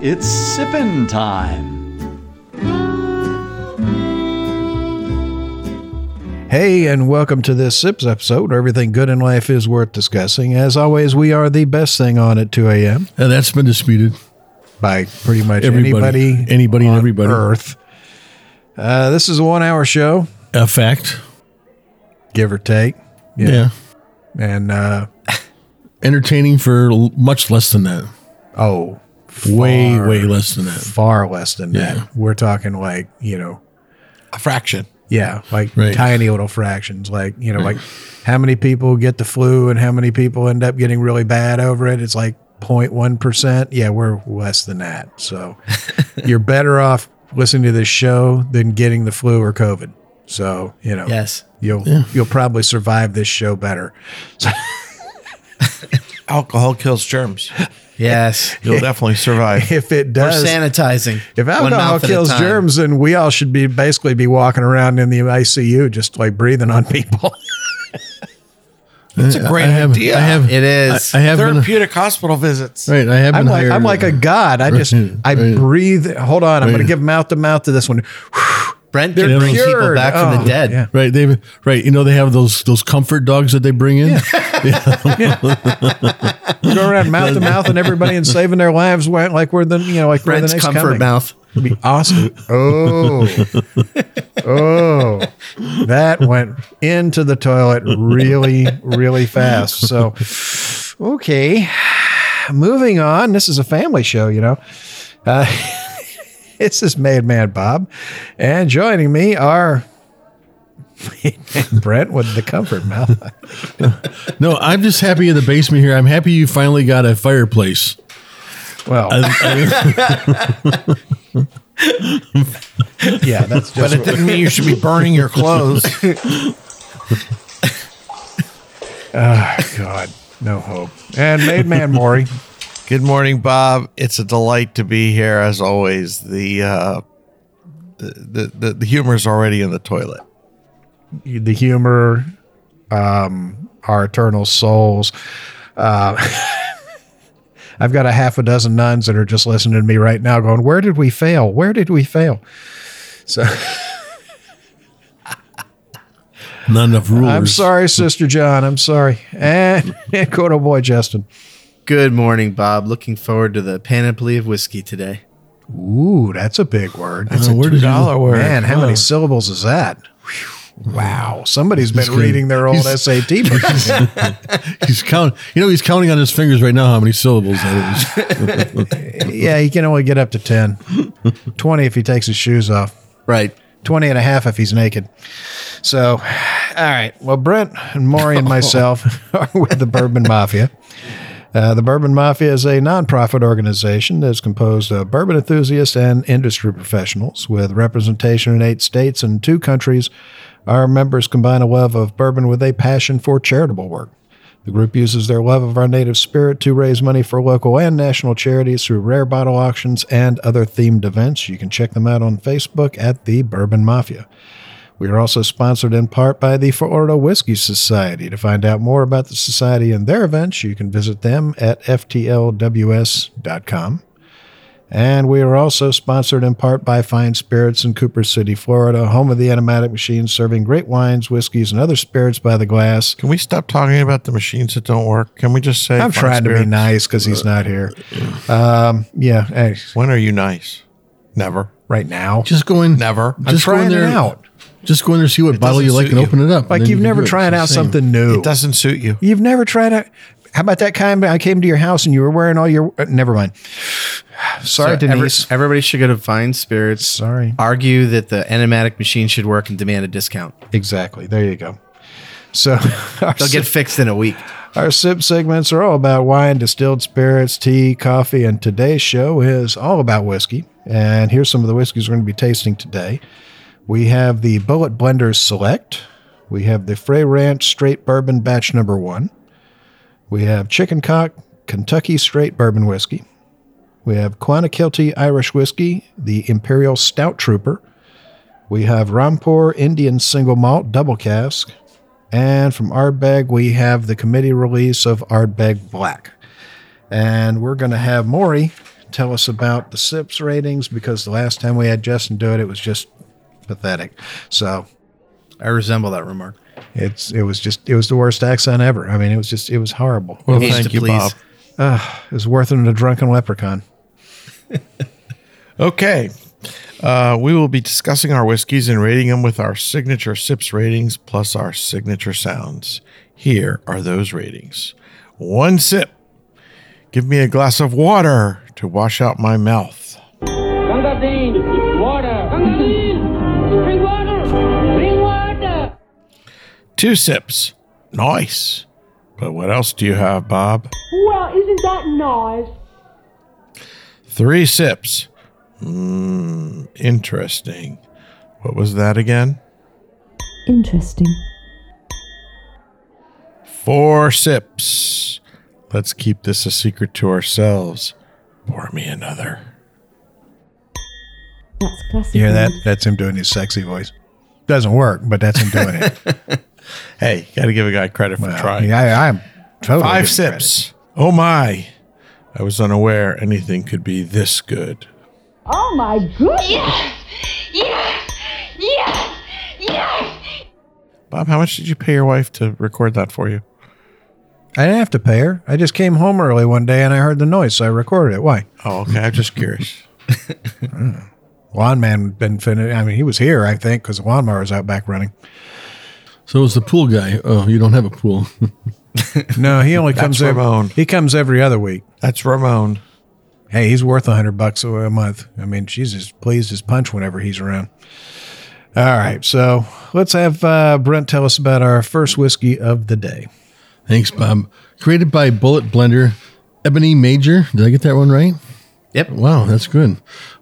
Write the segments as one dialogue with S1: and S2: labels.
S1: Now it's sippin' time.
S2: Hey, and welcome to this Sips episode where everything good in life is worth discussing. As always, we are the best thing on at 2 a.m.
S3: And that's been disputed.
S2: by pretty much
S3: Everybody.
S2: anybody,
S3: Anybody and
S2: on
S3: everybody.
S2: Earth. Uh, this is a one hour show,
S3: A fact.
S2: give or take.
S3: Yeah.
S2: And, uh,
S3: Entertaining for much less than that.
S2: oh,
S3: Way,
S2: far-
S3: way less than that.
S2: Far less than
S3: Yeah.
S2: that. We're talking like, you know,
S4: A fraction.
S2: Yeah, like
S3: Right.
S2: tiny little fractions. Like, you know, like how many people get the flu and how many people end up getting really bad over it. It's like 0.1%. Yeah, we're less than that. So you're better off listening to this show than getting the flu or COVID. So, you know,
S4: Yes.
S2: you'll you'll probably survive this show better.
S5: Alcohol kills germs.
S4: Yes.
S5: You'll definitely survive.
S2: If it
S4: We're
S2: does
S4: sanitizing.
S2: if
S4: One
S2: alcohol
S4: mouth at a
S2: kills germs, then we all should be basically be walking around in the ICU just like breathing on people.
S5: It's a great
S3: I have,
S5: idea.
S3: I have,
S4: It is.
S3: I, I have been,
S5: Therapeutic hospital visits.
S3: right. I have
S2: I'm like
S3: hired.
S2: I'm like a god. I just I
S3: right.
S2: breathe. Hold on, I'm going to give mouth to mouth to this one.
S4: Brent
S2: They're
S4: can bring people
S2: cured.
S4: back from
S2: Oh,
S4: the dead.
S2: yeah.
S3: right. They right. You know they have those those comfort dogs that they bring in.
S2: Go around mouth to mouth and everybody and saving their lives wa- like we're the you know like
S4: Brent's
S2: we're the next
S4: comfort
S2: coming.
S4: mouth.
S2: It'd be awesome. Oh, oh, that went into the toilet really, really fast. So, okay, moving on. This is a family show, you know. Uh, this is Made Man Bob, and joining me are Brent with the comfort mouth.
S3: No, I'm just happy in the basement here. I'm happy you finally got a fireplace.
S2: Well, yeah, that's just But
S5: it didn't mean you should be burning your clothes.
S2: Oh God, no hope. And Made Man Maury.
S5: Good morning, Bob. It's a delight to be here as always. The uh, the, the, the, the humor is already in the toilet.
S2: the humor, um, our eternal souls. Uh, I've got a half a dozen nuns that are just listening to me right now, going, "Where did we fail? Where did we fail?" So
S3: None of rulers.
S2: I'm sorry, Sister John. I'm sorry, and, and good old boy Justin.
S4: Good morning, Bob. Looking forward to the panoply of whiskey today.
S2: Ooh, that's a big word.
S3: Uh, where did you-
S5: word.
S2: Man, how many syllables is that? Whew. Wow, somebody's been
S3: good.
S2: reading their old
S3: He's-
S2: SAT book.
S3: He's count. You know, he's counting on his fingers right now how many syllables that is.
S2: yeah, he can only get up to 10. 20 if he takes his shoes off.
S4: Right.
S2: 20 and a half if he's naked. So, all right. Well, Brent and Maury and myself are with the Bourbon Mafia. Uh, the Bourbon Mafia is a nonprofit organization that is composed of bourbon enthusiasts and industry professionals with representation in eight states and two countries. Our members combine a love of bourbon with a passion for charitable work. The group uses their love of our native spirit to raise money for local and national charities through rare bottle auctions and other themed events. You can check them out on Facebook at the Bourbon Mafia. We are also sponsored in part by the Florida Whiskey Society. To find out more about the society and their events, you can visit them at ftlws.com. And we are also sponsored in part by Fine Spirits in Cooper City, Florida, home of the Enomatic Machine, serving great wines, whiskeys, and other spirits by the glass.
S5: Can we stop talking about the machines that don't work? Can we just say
S2: I'm
S5: Fun
S2: trying to be nice because he's not here. Um, yeah, hey,
S5: When are you nice? Never.
S2: right now.
S3: Just going. in.
S5: Never.
S2: I'm
S3: Just go in there.
S2: it out.
S3: Just go in there, and see what bottle you
S5: doesn't
S3: like,
S5: suit
S3: and
S5: you.
S3: open it up.
S2: Like you've
S3: you
S2: never
S3: do
S2: tried out something new.
S5: It doesn't suit you.
S2: You've never tried out. How about that time I came to your house and you were wearing all your? Uh, never mind. Sorry,
S4: So every-
S2: Denise.
S4: everybody should go to Fine Spirits.
S2: Sorry.
S4: Argue that the enigmatic machine should work and demand a discount.
S2: Exactly. There you go. So
S4: They'll get fixed in a week.
S2: Our sip segments are all about wine, distilled spirits, tea, coffee, and today's show is all about whiskey. And here's some of the whiskeys we're going to be tasting today. We have the Bulleit Blenders Select. We have the Frey Ranch Straight Bourbon Batch Number One. We have Chicken Cock Kentucky Straight Bourbon Whiskey. We have Clonakilty Irish Whiskey, the Imperial Stout Trooper. We have Rampur Indian Single Malt Double Cask. And from Ardbeg, we have the committee release of Ardbeg Blaaack. And we're going to have Maury tell us about the SIPS ratings because the last time we had Justin do it, it was just pathetic. So
S4: I resemble that remark.
S2: it's it was just it was the worst accent ever. I mean, it was just it was horrible.
S5: Well,
S4: Haste
S5: thank you,
S4: please.
S5: Bob.
S2: It was worse than a drunken leprechaun.
S5: Okay. Uh, we will be discussing our whiskeys and rating them with our signature sips ratings plus our signature sounds. Here are those ratings. One sip. Give me a glass of water to wash out my mouth. Two sips. Nice. But what else do you have, Bob?
S6: Well, isn't that nice?
S5: Three sips. Mmm, interesting. What was that again?
S7: Interesting.
S5: Four sips. Let's keep this a secret to ourselves. Pour me another.
S7: That's classic.
S2: You hear that? That's him doing his sexy voice. Doesn't work, but that's him doing it.
S5: Hey, got to give a guy credit for
S2: Well,
S5: trying.
S2: yeah, I, I'm totally
S5: Five
S2: giving credit.
S5: sips. Oh my. I was unaware anything could be this good.
S6: Oh my goodness.
S8: Yes! Yes! Yes!
S5: Bob, how much did you pay your wife to record that for you?
S2: I didn't have to pay her. I just came home early one day and I heard the noise, so I recorded it. Why?
S5: Oh, okay. I'm just curious. Hmm.
S2: Lawn man been finished. I mean, he was here, I think, because the lawnmower was out back running.
S3: So it's the pool guy. Oh, you don't have a pool.
S2: No, he only comes every,
S5: Ramon.
S2: he comes every other week.
S5: That's Ramon.
S2: Hey, he's worth a hundred bucks a a month. I mean, she's as pleased as punch whenever he's around. All right, so let's have uh, Brent tell us about our first whiskey of the day.
S3: Thanks, Bob. Created by Bulleit Blender, Eboni Major. Did I get that one right?
S4: Yep.
S3: Wow, that's good.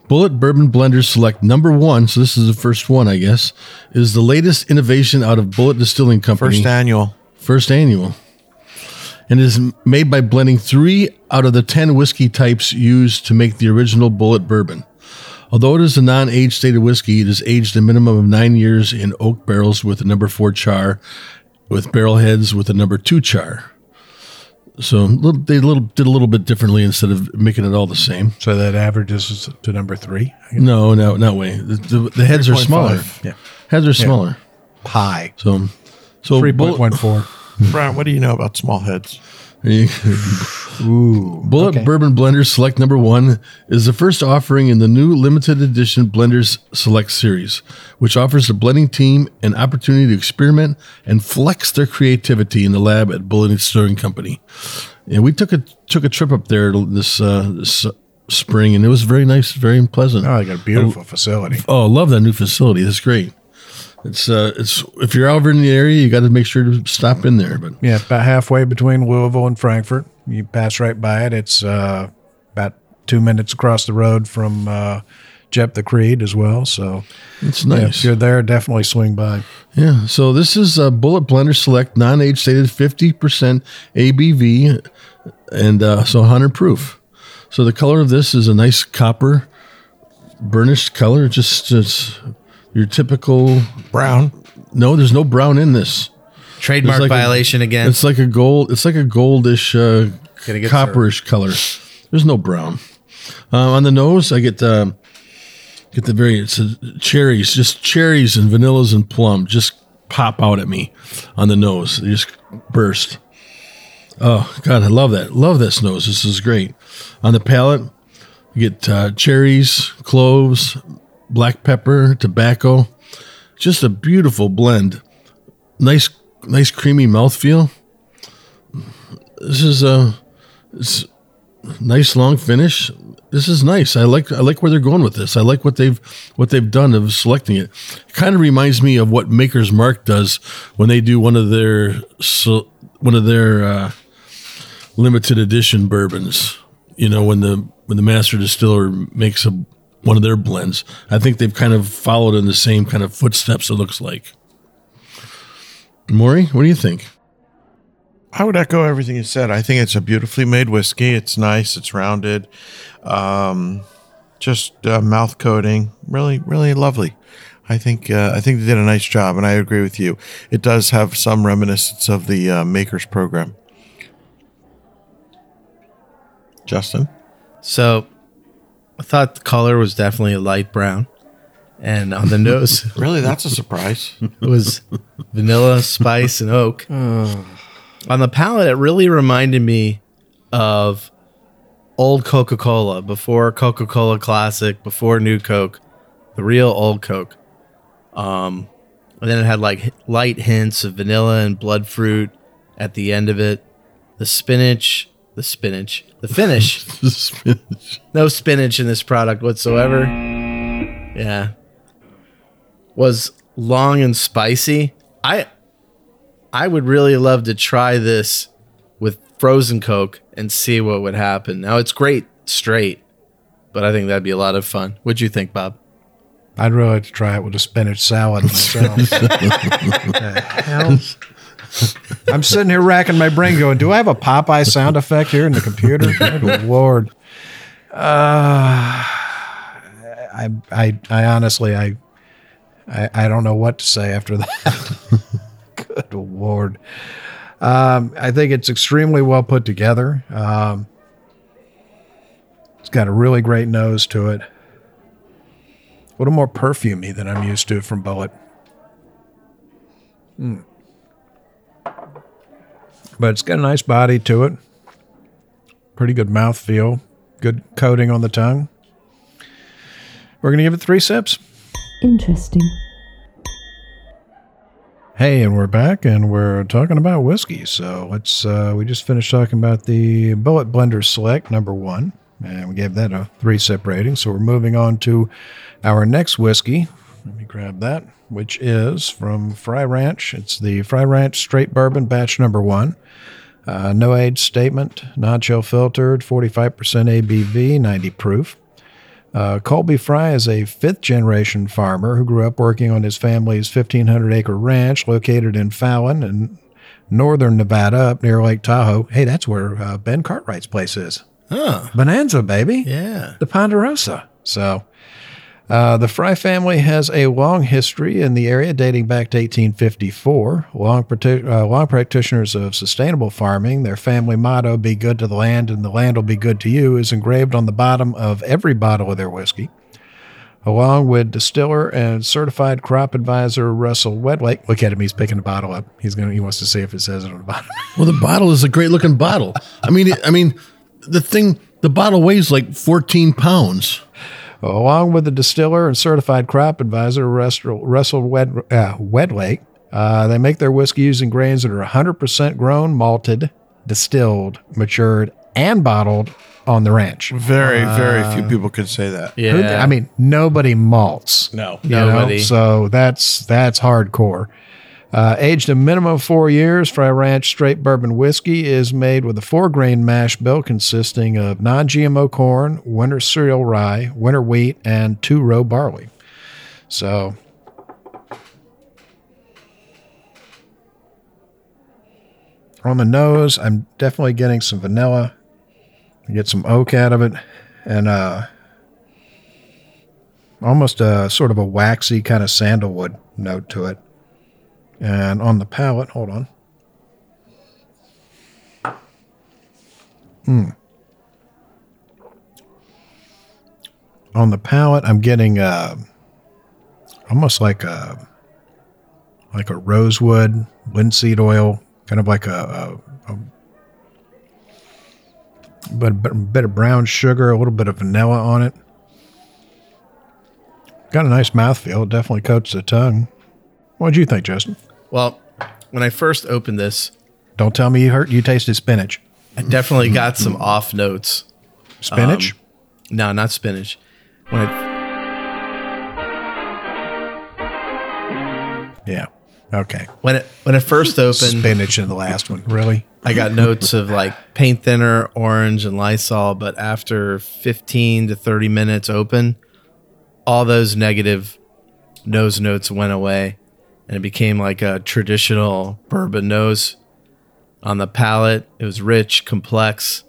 S3: Bulleit Bourbon Blender Select number one. So this is the first one, I guess. Is the latest innovation out of Bulleit Distilling Company.
S5: First annual.
S3: First annual. And is made by blending three out of the 10 whiskey types used to make the original Bulleit Bourbon. Although it is a non aged stated whiskey, it is aged a minimum of nine years in oak barrels with a number four char, with barrel heads with a number two char. So little- they little, did a little bit differently instead of making it all the same.
S2: So that averages to number three.
S3: No, no, not way. The, the, the heads are smaller.
S2: Yeah.
S3: Heads are smaller.
S2: Pie.
S3: So, so
S2: Three
S3: Bullet-
S2: point one four.
S5: Brian, what do you know about small heads?
S2: Ooh.
S3: Bulleit
S2: okay.
S3: Bourbon Blenders Select Number One is the first offering in the new limited edition Blenders Select series, which offers the blending team an opportunity to experiment and flex their creativity in the lab at Bulleit Distilling Company. And we took a took a trip up there this uh, this uh, spring, and it was very nice, very pleasant.
S2: Oh, they got a beautiful facility.
S3: Oh, I love that new facility. That's great. It's uh, it's if you're over in the area, you got to make sure to stop in there. But
S2: Yeah, about halfway between Louisville and Frankfort. You pass right by it. It's uh, about two minutes across the road from uh, Jeptha Creed as well. So
S3: it's
S2: yeah,
S3: nice.
S2: if you're there, definitely swing by.
S3: Yeah. So this is a Bulleit Blender Select non-age stated 50% ABV and uh, so 100 proof. So the color of this is a nice copper burnished color. Just it's your typical
S5: Brown.
S3: No, there's no brown in this.
S4: Trademark
S3: It's like a-
S4: violation again.
S3: It's like a gold. It's like a goldish, uh,
S4: Gonna get
S3: copperish color. There's no brown. Uh, on the nose, I get uh, get the very it's uh, cherries, just cherries and vanillas and plum, just pop out at me on the nose. They just burst. Oh God, I love that. Love this nose. This is great. On the palate, you get uh, cherries, cloves, black pepper, tobacco. Just a beautiful blend. Nice, nice creamy mouthfeel. This is a nice long finish. this is nice. I like I like where they're going with this. I like what they've what they've done of selecting it. It kind of reminds me of what Maker's Mark does when they do one of their one of their uh, limited edition bourbons. You know, when the when the master distiller makes a one of their blends. I think they've kind of followed in the same kind of footsteps. It looks like. Maury, what do you think?
S5: I would echo everything you said. I think it's a beautifully made whiskey. It's nice. It's rounded. Um, just uh, mouth coating. Really, really lovely. I think uh, I think they did a nice job, and I agree with you. It does have some reminiscence of the uh, Makers program. Justin,
S4: So I thought the color was definitely a light brown. And on the nose,
S5: really, that's a surprise.
S4: it was vanilla, spice, and oak. On the palate, it really reminded me of old Coca Cola, before Coca Cola Classic, before New Coke, the real old Coke. Um, and then it had like light hints of vanilla and blood fruit at the end of it. The spinach, the spinach, the finish. no spinach in this product whatsoever. Yeah. Was long and spicy. I I would really love to try this with frozen Coke and see what would happen. Now it's great straight, but I think that'd be a lot of fun. What'd you think, Bob?
S2: I'd really like to try it with a spinach salad myself. I'm sitting here racking my brain, going, "Do I have a Popeye sound effect here in the computer?" Good lord. Uh, I, I, I honestly, I, I, I don't know what to say after that. Good lord. Um, I think it's extremely well put together. Um, it's got a really great nose to it. A little more perfumey than I'm used to from Bulleit. Hmm. But it's got a nice body to it. Pretty good mouth feel. Good coating on the tongue. We're going to give it three sips.
S7: Interesting.
S2: Hey, and we're back, and we're talking about whiskey. So let's. Uh, we just finished talking about the Bulleit Blender Select number one, and we gave that a three sip rating. So we're moving on to our next whiskey. Let me grab that, which is from Frey Ranch. It's the Frey Ranch Straight Bourbon Batch number one. Uh, no age statement, non chill filtered, 45% ABV, 90 proof. Uh, Colby Frey is a fifth generation farmer who grew up working on his family's 1,500 acre ranch located in Fallon in northern Nevada up near Lake Tahoe. Hey, that's where uh, Ben Cartwright's place is.
S4: Oh,
S2: Bonanza, baby.
S4: yeah.
S2: The Ponderosa. So, uh, the Frey family has a long history in the area dating back to 1854. Long, uh, long practitioners of sustainable farming, their family motto, be good to the land and the land will be good to you, is engraved on the bottom of every bottle of their whiskey. Along with distiller and certified crop advisor Russell Wedlake. Look at him, he's picking the bottle up. He's gonna he wants to see if it says it on the bottom.
S3: Well, the bottle is a great looking bottle. I mean, I mean, the thing, the bottle weighs like 14 pounds.
S2: Along with the distiller and certified crop advisor Russell, Russell Wed, uh, Wedlake. Uh, they make their whiskey using grains that are 100% grown, malted, distilled, matured, and bottled on the ranch.
S5: Very, very few people could say that.
S2: Who-
S4: Yeah.
S2: I mean, nobody malts.
S3: No.
S2: you know?
S4: Nobody.
S2: So that's that's hardcore. Uh, aged a minimum of four years, Frey Ranch Straight Bourbon Whiskey is made with a four grain mash bill consisting of non GMO corn, winter cereal rye, winter wheat, and two row barley. So. On the nose, I'm definitely getting some vanilla. Get some oak out of it, and uh, almost a sort of a waxy kind of sandalwood note to it. And on the palate, hold on. Hmm. On the palate, I'm getting uh, almost like a like a rosewood, linseed oil, kind of like a, a, a but a bit of brown sugar, a little bit of vanilla on it. Got a nice mouthfeel. It definitely coats the tongue. What would you think, Justin?
S4: Well, when I first opened this,
S2: Don't tell me you hurt. You tasted spinach.
S4: I definitely got some off notes.
S2: Spinach.
S4: Um, no, not spinach. When it,
S2: Yeah. Okay.
S4: when it when it first opened,
S2: Spinach in the last one. Really?
S4: I got notes of like paint thinner, orange, and Lysol. But after 15 to 30 minutes open, all those negative nose notes went away, and it became like a traditional bourbon nose on the palate. It was rich, complex.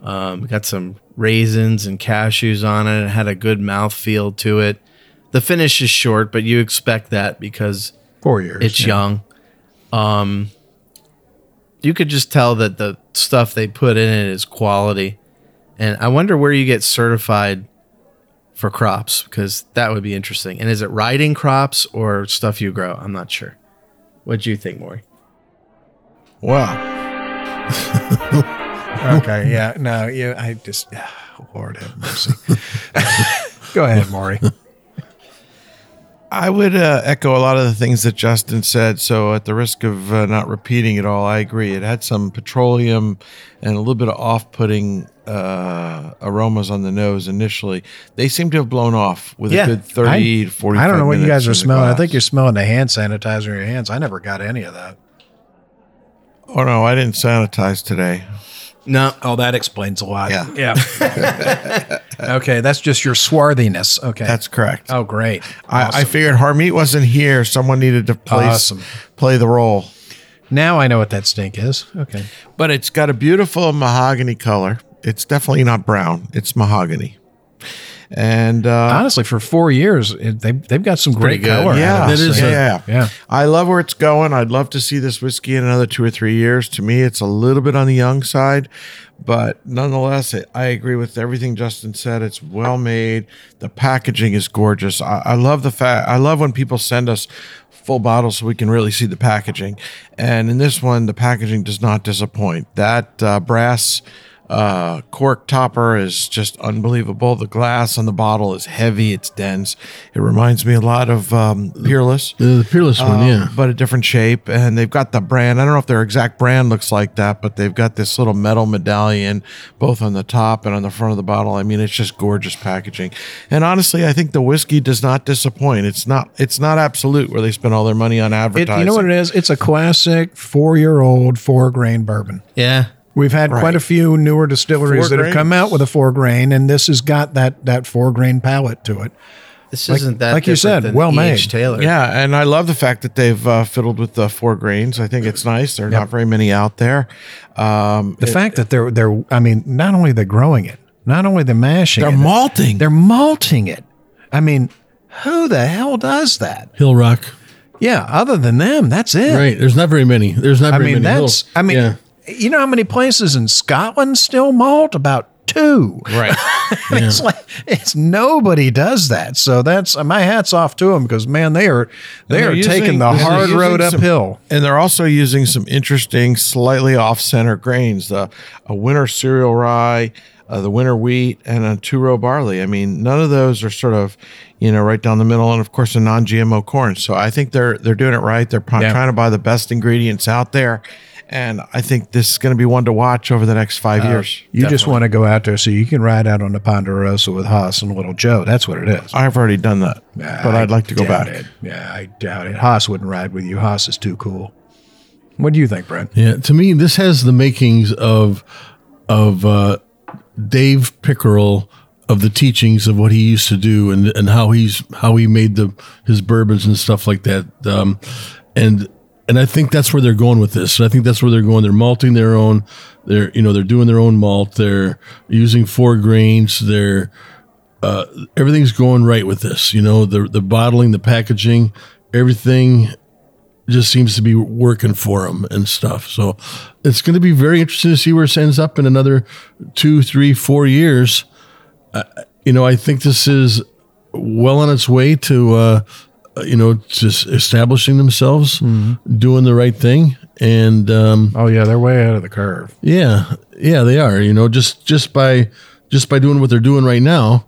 S4: Um, got some raisins and cashews on it. It had a good mouth feel to it. The finish is short, but you expect that because
S2: Four years.
S4: it's
S2: yeah.
S4: young. Um, you could just tell that the stuff they put in it is quality, and I wonder where you get certified for crops because that would be interesting. And is it riding crops or stuff you grow? I'm not sure. What do you think, Maury?
S5: Wow.
S2: Okay. Yeah. No. Yeah. I just. Lord have mercy. Go ahead, Maury.
S5: I would uh, echo a lot of the things that Justin said. So, at the risk of uh, not repeating it all, I agree. It had some petroleum and a little bit of off putting uh, aromas on the nose initially. They seem to have blown off with
S4: Yeah.
S5: a good 30
S2: I,
S5: to 40
S2: I don't know what you guys are smelling. I think you're smelling the hand sanitizer in your hands. I never got any of that.
S5: Oh, no, I didn't sanitize today.
S4: No,
S2: Oh, that explains a lot.
S5: Yeah.
S2: Yeah. okay. That's just your swarthiness. Okay.
S5: That's correct.
S2: oh, great.
S5: I, I figured Harmeet wasn't here. Someone needed to play,
S2: Awesome.
S5: play the role.
S2: Now I know what that stink is. Okay.
S5: But it's got a beautiful mahogany color. It's definitely not brown, it's mahogany. And uh,
S2: Honestly, for four years, it, they, they've got some great color.
S5: Yeah,
S2: out of
S3: that
S2: this
S3: is
S2: thing.
S3: a-
S5: yeah,
S2: yeah.
S5: I love where it's going. I'd love to see this whiskey in another two or three years. To me, it's a little bit on the young side, but nonetheless, I- I agree with everything Justin said. It's well made. The packaging is gorgeous. I, I love the fact. I love when people send us full bottles so we can really see the packaging. And in this one, the packaging does not disappoint. That uh, brass uh, cork topper is just unbelievable. The glass on the bottle is heavy, it's dense. It reminds me a lot of um, Peerless.
S3: The, the Peerless one,
S5: Um,
S3: yeah.
S5: But a different shape. And they've got the brand. I don't know if their exact brand looks like that, but they've got this little metal medallion both on the top and on the front of the bottle. I mean, it's just gorgeous packaging. And honestly, I think the whiskey does not disappoint. It's not it's not absolute where they spend all their money on
S2: It,
S5: advertising.
S2: you know what it is? It's a classic four year old four grain bourbon.
S4: yeah,
S2: We've had quite a few newer distilleries
S5: Four
S2: that have come out with a four grain, and this has got that that four grain palate to it.
S4: this
S2: Like-
S4: isn't that
S2: like you said,
S4: than
S2: well made.
S4: Taylor.
S5: Yeah, and I love the fact that they've uh, fiddled with the four grains. I think it's nice. There are not very many out there. Um,
S2: The fact that they're they're I mean, not only they're growing it, not only they're mashing
S5: they're
S2: it,
S5: malting.
S2: they're malting it. I mean, who the hell does that?
S3: Hillrock.
S2: Yeah, other than them, that's it.
S3: Right. There's not very many. There's not
S2: I
S3: very
S2: mean,
S3: many.
S2: that's
S3: Hill-
S2: I mean,
S3: yeah.
S2: You know how many places in Scotland still malt? About two.
S4: right.
S2: it's like it's nobody does that. So that's my hats off to them because man, they are they
S5: they're using-
S2: taking the hard
S5: using
S2: road
S5: some-
S2: uphill.
S5: And they're also using some interesting, slightly off center grains the a winter cereal rye, uh, the winter wheat, and a two row barley. I mean, none of those are sort of, you know, right down the middle. And of course, a non GMO corn. So I think they're they're doing it right. They're
S2: Yeah.
S5: trying to buy the best ingredients out there. And I think this is going to be one to watch over the next five years.
S2: You just want to go out there so you can ride out on the Ponderosa with Hoss and Little Joe. That's what it is.
S5: I've already done that, but I'd like to go
S2: doubt
S5: back.
S2: It. Yeah, I doubt it. Hoss wouldn't ride with you. Hoss is too cool. What do you think, Brent?
S3: Yeah, to me, this has the makings of of uh, Dave Pickerell of the teachings of what he used to do and and how he's how he made the his bourbons and stuff like that. Um, and and I think that's where they're going with this. I think that's where they're going. They're malting their own. They're you know they're doing their own malt. They're using four grains. They're uh, everything's going right with this. You know the the bottling, the packaging, everything just seems to be working for them and stuff. So it's going to be very interesting to see where it ends up in another two, three, four years. Uh, you know, I think this is well on its way to, uh, you know, just establishing themselves, doing the right thing, and um,
S2: Oh yeah, they're way out of the curve.
S3: yeah, yeah, they are. You know, just just by just by doing what they're doing right now.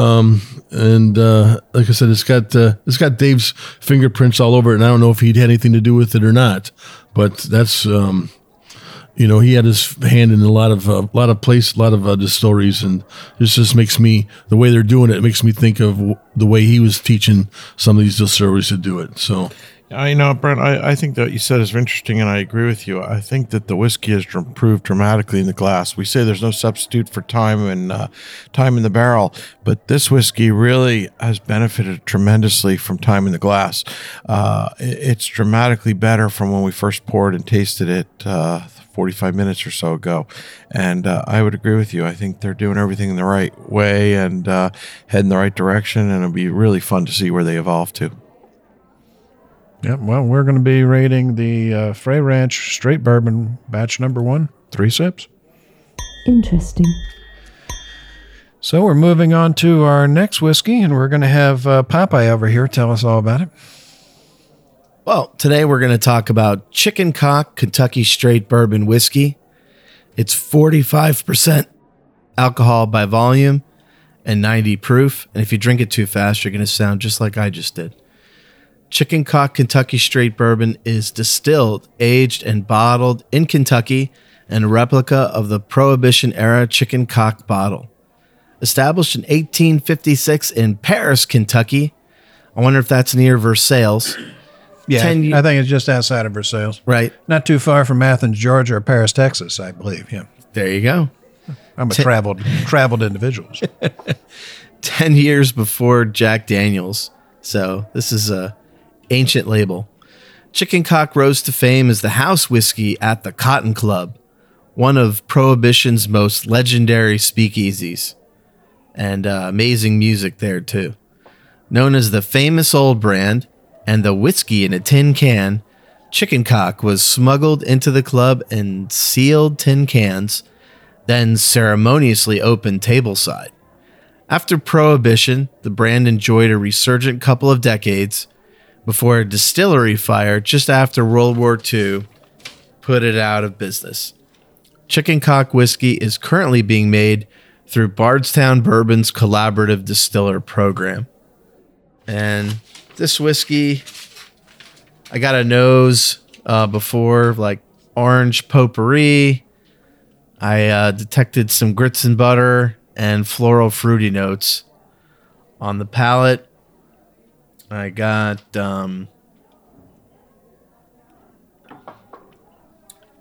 S3: Um, and uh, like I said, it's got uh, it's got Dave's fingerprints all over it, and I don't know if he'd had anything to do with it or not. But that's um, you know, he had his hand in a lot of a lot of place, a lot of uh, distilleries, and this just makes me the way they're doing it. it makes me think of w- the way he was teaching some of these distilleries to do it. So
S5: I know, Brent. I, I think that you said is interesting, and I agree with you. I think that the whiskey has improved dramatically in the glass. We say there's no substitute for time and uh, time in the barrel, but this whiskey really has benefited tremendously from time in the glass. Uh, it- it's dramatically better from when we first poured and tasted it. Uh, 45 minutes or so ago. And uh, I would agree with you. I think they're doing everything in the right way and uh, heading the right direction. And it'll be really fun to see where they evolve to.
S2: Yep. Well, we're going to be rating the uh, Frey Ranch Straight Bourbon Batch Number One, three sips.
S7: Interesting.
S2: So we're moving on to our next whiskey, and we're going to have uh, Popeye over here tell us all about it.
S4: Well, today we're going to talk about Chicken Cock Kentucky Straight Bourbon Whiskey. It's 45% alcohol by volume and 90 proof. And if you drink it too fast, you're going to sound just like I just did. Chicken Cock Kentucky Straight Bourbon is distilled, aged, and bottled in Kentucky and a replica of the Prohibition era chicken cock bottle. Established in 1856 in Paris, Kentucky. I wonder if that's near Versailles.
S2: Yeah,
S4: 10 ye-
S2: I think it's just outside of Versailles.
S4: Right.
S2: Not too far from Athens, Georgia, or Paris, Texas, I believe. Yeah,
S4: There you go.
S2: I'm a traveled traveled individual.
S4: 10 years before Jack Daniels. So this is a ancient label. Chicken Cock rose to fame as the house whiskey at the Cotton Club, one of Prohibition's most legendary speakeasies. And uh, amazing music there, too. Known as the famous old brand and the whiskey in a tin can, Chicken Cock was smuggled into the club in sealed tin cans, then ceremoniously opened tableside. After Prohibition, the brand enjoyed a resurgent couple of decades before a distillery fire just after World War II put it out of business. Chicken Cock whiskey is currently being made through Bardstown Bourbon's collaborative distiller program. And this whiskey, I got a nose uh, before, like orange potpourri. I uh, detected some grits and butter and floral fruity notes on the palate. I got um,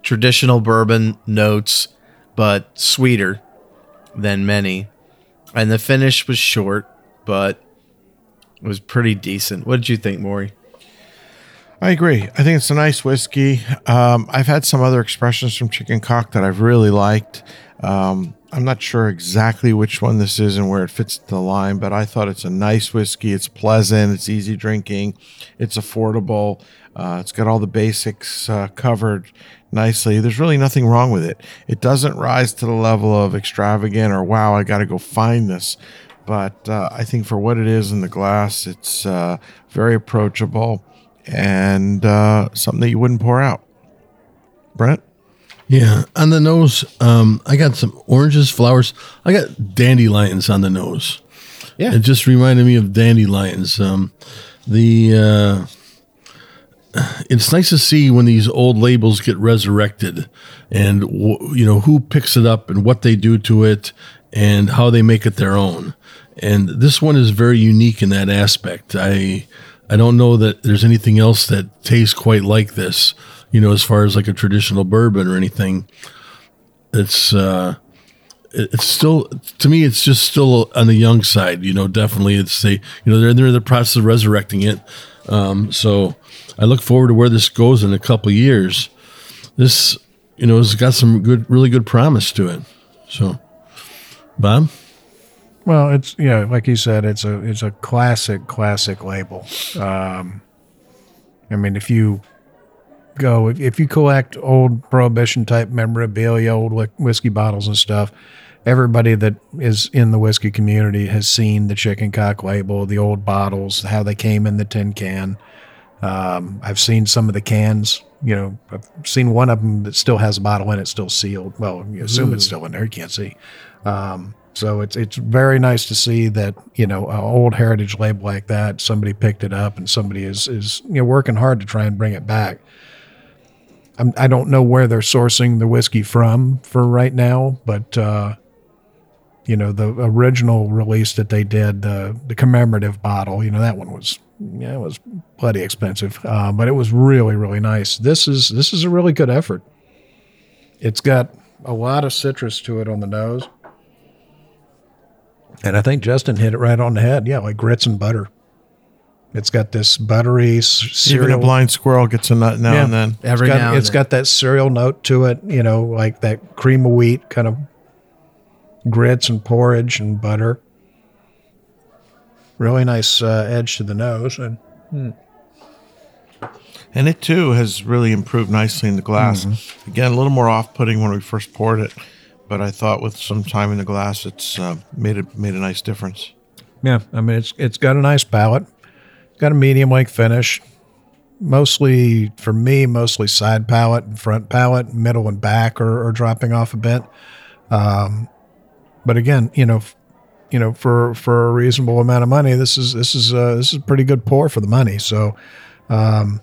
S4: traditional bourbon notes, but sweeter than many. And the finish was short, but was pretty decent. What did you think, Maury?
S5: I agree. I think it's a nice whiskey. Um, I've had some other expressions from Chicken Cock that I've really liked. Um, I'm not sure exactly which one this is and where it fits the line, but I thought it's a nice whiskey. It's pleasant. It's easy drinking. It's affordable. Uh, it's got all the basics uh, covered nicely. There's really nothing wrong with it. It doesn't rise to the level of extravagant or wow, I got to go find this. But uh, I think for what it is in the glass, it's uh, very approachable and uh, something that you wouldn't pour out. Brent?
S3: Yeah, on the nose, um, I got some oranges, flowers. I got dandelions on the nose.
S4: Yeah.
S3: it just reminded me of dandelions. Um, the uh, it's nice to see when these old labels get resurrected, and you know who picks it up and what they do to it, and how they make it their own. And this one is very unique in that aspect. I I don't know that there's anything else that tastes quite like this. You know, as far as like a traditional bourbon or anything, it's uh, it's still to me it's just still on the young side. You know, definitely it's they you know they're they're in the process of resurrecting it. Um, so I look forward to where this goes in a couple years. This you know has got some good, really good promise to it. So, Bob.
S2: Well, it's yeah, like you said, it's a it's a classic classic label. Um, I mean, if you go if you collect old prohibition type memorabilia, old whiskey bottles and stuff, everybody that is in the whiskey community has seen the chicken cock label, the old bottles, how they came in the tin can. Um, I've seen some of the cans. You know, I've seen one of them that still has a bottle in it, still sealed. Well, you assume it's still in there. You can't see. Um, so it's it's very nice to see that you know an old heritage label like that somebody picked it up and somebody is is you know working hard to try and bring it back. I'm, I don't know where they're sourcing the whiskey from for right now, but uh, you know the original release that they did, the the commemorative bottle, you know that one was yeah it was bloody expensive, uh, but it was really really nice. This is this is a really good effort. It's got a lot of citrus to it on the nose, and I think Justin hit it right on the head. Yeah, like grits and butter. It's got this buttery s-
S5: Even a blind squirrel gets a nut now
S2: Yeah.
S5: and then.
S4: Every
S2: it's got,
S4: now and
S2: it's
S4: then.
S2: got that cereal note to it, you know, like that cream of wheat kind of grits and porridge and butter. Really nice uh, edge to the nose, and
S5: And it too has really improved nicely in the glass.
S2: Mm-hmm.
S5: Again, a little more off-putting when we first poured it, but I thought with some time in the glass, it's uh, made it made a nice difference.
S2: yeah, I mean it's it's got a nice palate, got a medium length finish. Mostly for me, mostly side palate and front palate, middle and back are, are dropping off a bit. Um, but again, you know, you know, for for a reasonable amount of money, this is this is uh, this is a pretty good pour for the money. So, um,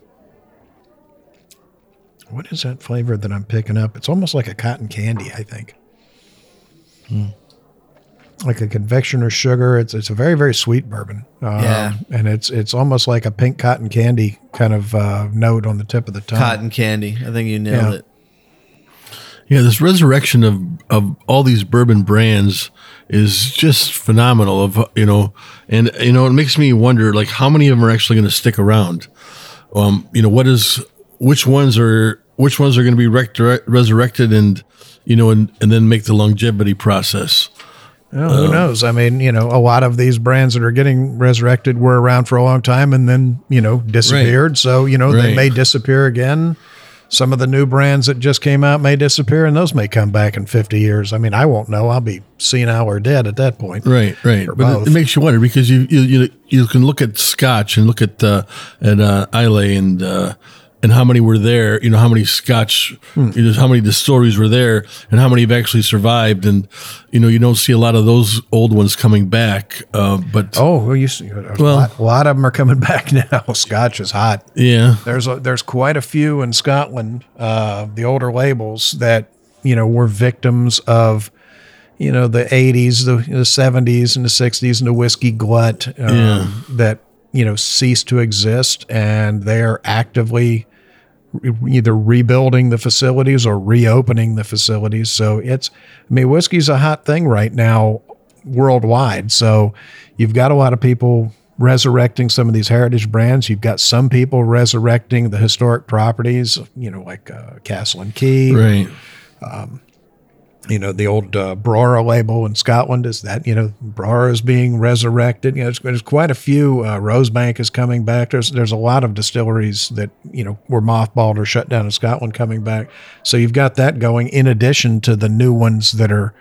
S2: what is that flavor that I'm picking up? It's almost like a cotton candy, I think. Like a convection or sugar. It's it's a very very sweet bourbon. Um,
S4: Yeah.
S2: and it's it's almost like a pink cotton candy kind of uh, note on the tip of the tongue.
S4: Cotton candy. I think you nailed
S2: Yeah.
S4: it.
S3: Yeah, this resurrection of of all these bourbon brands is just phenomenal. Of you know, and you know, it makes me wonder like how many of them are actually going to stick around. Um, you know, what is which ones are which ones are going to be rec- resurrected and you know, and and then make the longevity process.
S2: Well, who knows? I mean, you know, a lot of these brands that are getting resurrected were around for a long time and then, you know, disappeared. So, you know, they may disappear again. Some of the new brands that just came out may disappear and those may come back in 50 years. I mean, I won't know. I'll be senile or dead at that point.
S3: Right, right. But it,
S2: both.
S3: it makes you wonder because you you you, you can look at Scotch and look at uh, at uh, Islay and uh, and how many were there. You know how many Scotch,
S2: Hmm.
S3: you know, how many distilleries were there, and how many have actually survived. And you know you don't see a lot of those old ones coming back. Uh, but
S2: Oh, well, you see,
S3: Well-
S2: a, lot, a lot of them are coming back now. Scotch is hot.
S3: yeah,
S2: There's a, there's quite a few in Scotland, uh, the older labels that you know were victims of you know the 80s, the, the 70s, and the 60s, and the whiskey glut um,
S3: Yeah.
S2: that you know ceased to exist, and they are actively either rebuilding the facilities or reopening the facilities. So it's, I mean, whiskey's a hot thing right now worldwide. So you've got a lot of people resurrecting some of these heritage brands. You've got some people resurrecting the historic properties, you know, like uh, Castle and Key
S3: right.
S2: You know, the old uh, Brora label in Scotland is that, you know, Brora is being resurrected. You know, there's, there's quite a few. Uh, Rosebank is coming back. There's there's a lot of distilleries that, you know, were mothballed or shut down in Scotland coming back. So you've got that going in addition to the new ones that are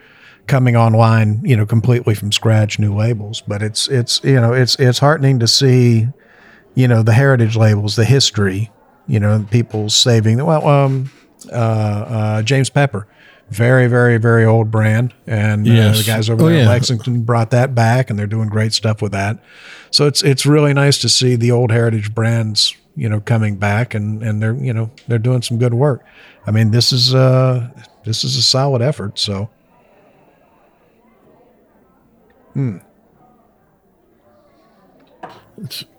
S2: coming online, you know, completely from scratch, new labels. But it's, it's, you know, it's, it's heartening to see, you know, the heritage labels, the history, you know, people saving, well, um, uh, uh, James Pepper. Very, very, very old brand, and uh,
S3: Yes.
S2: the guys over
S3: Oh,
S2: there in. Lexington brought that back, and they're doing great stuff with that. So it's it's really nice to see the old heritage brands, you know, coming back, and and they're you know they're doing some good work. I mean, this is uh this is a solid effort. So
S3: It's another